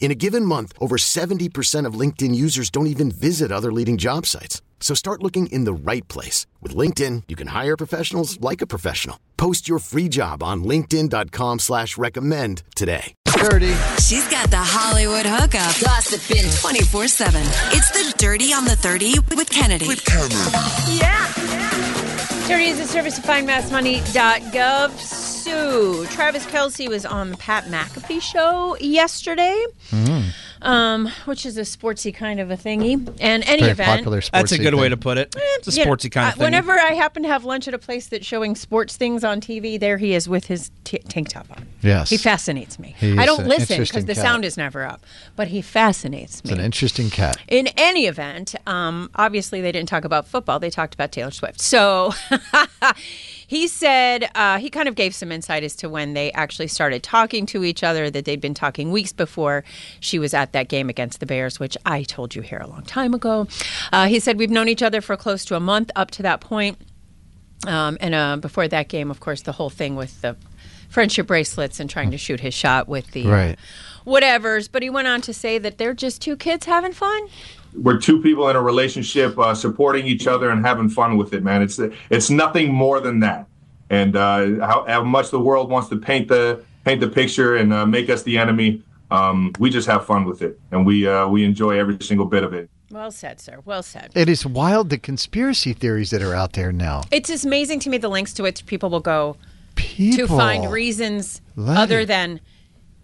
In a given month, over 70% of LinkedIn users don't even visit other leading job sites. So start looking in the right place. With LinkedIn, you can hire professionals like a professional. Post your free job on linkedin.com slash recommend today. Dirty. She's got the Hollywood hookup. Gossiping 24-7. It's the Dirty on the 30 with Kennedy. With Kennedy. Yeah. Dirty is a service of findmassmoney.gov. So, Travis Kelce was on the Pat McAfee show yesterday, mm-hmm. Um, which is a sportsy kind of a thingy. And any Very event, popular sports. That's a good way to put it. It's a you know, sportsy kind of thing. Whenever I happen to have lunch at a place that's showing sports things on TV, there he is with his t- tank top on. Yes. He fascinates me. He's I don't listen because the cat. sound is never up, but he fascinates me. It's an interesting cat. In any event, um, obviously they didn't talk about football. They talked about Taylor Swift. So he said uh, he kind of gave some insight as to when they actually started talking to each other. That they'd been talking weeks before she was at that game against the Bears, which I told you here a long time ago. Uh, he said we've known each other for close to a month up to that point. Um, and uh, before that game, of course, the whole thing with the friendship bracelets and trying to shoot his shot with the Right. whatevers. But he went on to say that they're just two kids having fun. we're two people in a relationship uh, supporting each other and having fun with it man it's it's nothing more than that and uh, how, how much the world wants to paint the paint the picture and uh, make us the enemy um, we just have fun with it and we uh, we enjoy every single bit of it Well said, sir. Well said. It is wild the conspiracy theories that are out there now. It's just amazing to me the links to which people will go People to find reasons Let other it- than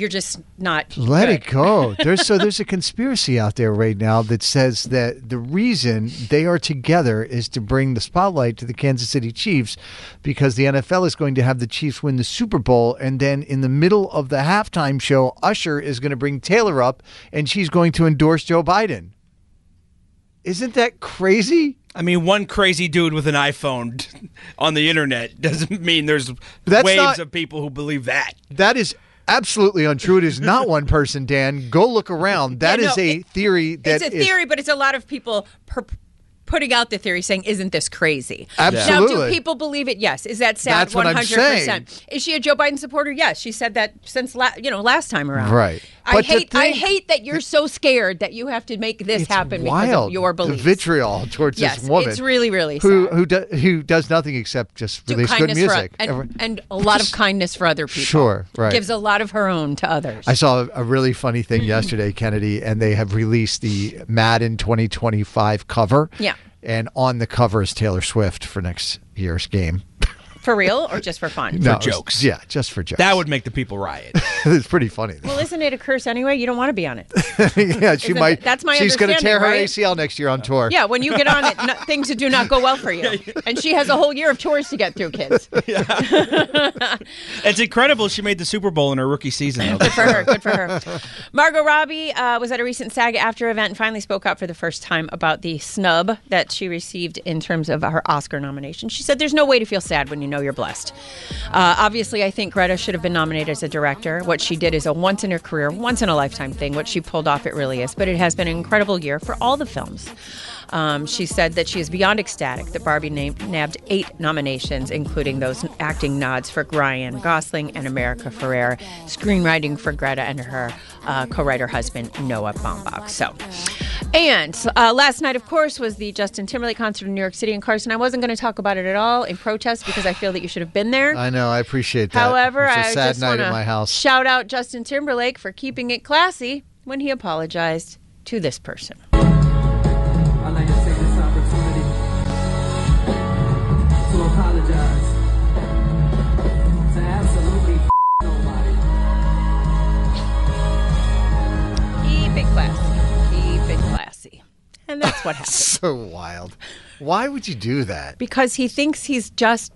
you're just not. Let good. it go. There's so there's a conspiracy out there right now that says that the reason they are together is to bring the spotlight to the Kansas City Chiefs because the NFL is going to have the Chiefs win the Super Bowl and then in the middle of the halftime show Usher is going to bring Taylor up and she's going to endorse Joe Biden. Isn't that crazy? I mean, one crazy dude with an iPhone on the internet doesn't mean there's That's waves not- of people who believe that. That is absolutely untrue. It is not one person, Dan. Go look around. That Yeah, is a it- theory that It's a is- theory, but it's a lot of people per- putting out the theory saying, "Isn't this crazy?" Absolutely. Now, do people believe it? Yes. Is that sad? That's what I'm saying. Is she a Joe Biden supporter? Yes. She said that since la- you know last time around. Right. I But hate. I hate that you're so scared that you have to make this happen because of your beliefs. The vitriol towards Yes, this woman. it's really, really who sad. who do, who does nothing except just Do release good music. and, and a lot of kindness for other people. Sure, right. Gives a lot of her own to others. I saw a really funny thing yesterday, Kennedy, and they have released the Madden 2025 cover. Yeah. And on the cover is Taylor Swift for next year's game. for real or just for fun? No, it's- jokes. Yeah, just for jokes. That would make the people riot. it's pretty funny. though. Well, isn't it a curse anyway? You don't want to be on it. yeah, she Isn't might. it- that's my She's going to tear her understanding, right? ACL next year on tour. Yeah, when you get on it, no, things do not go well for you. And she has a whole year of tours to get through, kids. Yeah. it's incredible she made the Super Bowl in her rookie season. though. Good for her. Good for her. Margot Robbie uh, was at a recent SAG-AFTRA event and finally spoke out for the first time about the snub that she received in terms of her Oscar nomination. She said, There's no way to feel sad when you know you're blessed. Uh, obviously, I think Greta should have been nominated as a director. What she did is a once in her career, once in a lifetime thing. What she pulled off, it really is. But it has been an incredible year for all the films. Um, she said that she is beyond ecstatic that Barbie named, nabbed eight nominations, including those acting nods for Ryan Gosling and America Ferrera, screenwriting for Greta and her uh, co-writer husband Noah Baumbach. So, and uh, last night, of course, was the Justin Timberlake concert in New York City and Carson. I wasn't going to talk about it at all in protest because I feel that you should have been there. I know. I appreciate that. However, it was a I sad just night want at my to house. shout out Justin Timberlake for keeping it classy when he apologized to this person. I'd like to take this opportunity to apologize That's what happened. So wild. Why would you do that? because he thinks he's just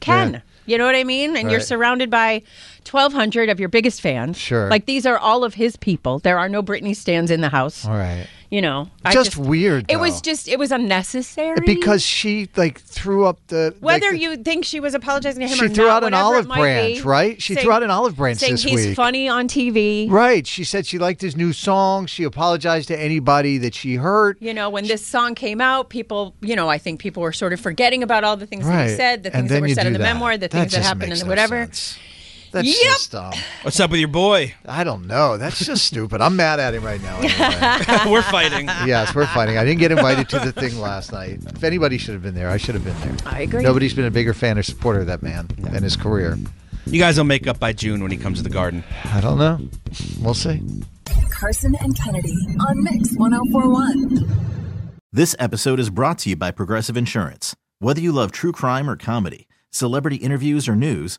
Ken. Yeah. You know what I mean? And you're surrounded by 1,200 of your biggest fans. Sure. Like these are all of his people. There are no Britney stands in the house. All right. You know, I Just weird, It was just, it was unnecessary. Because she like threw up the like, whether the- you think she was apologizing to him She threw not, out an olive branch, be, right? She threw out an olive branch saying this he's week. funny on TV. Right. She said she liked his new song. She apologized to anybody that she hurt. You know, when this song came out, people, you know, I think people were sort of forgetting about all the things that he said, the things that were said in the that. memoir, the That things that happened and no whatever. sense. That's Yep. just um, What's up with your boy? I don't know. That's just stupid. I'm mad at him right now. Anyway. We're fighting. yes, we're fighting. I didn't get invited to the thing last night. If anybody should have been there, I should have been there. I agree. Nobody's been a bigger fan or supporter of that man and his career. You guys will make up by June when he comes to the garden. I don't know. We'll see. Carson and Kennedy on Mix 1041. This episode is brought to you by Progressive Insurance. Whether you love true crime or comedy, celebrity interviews or news,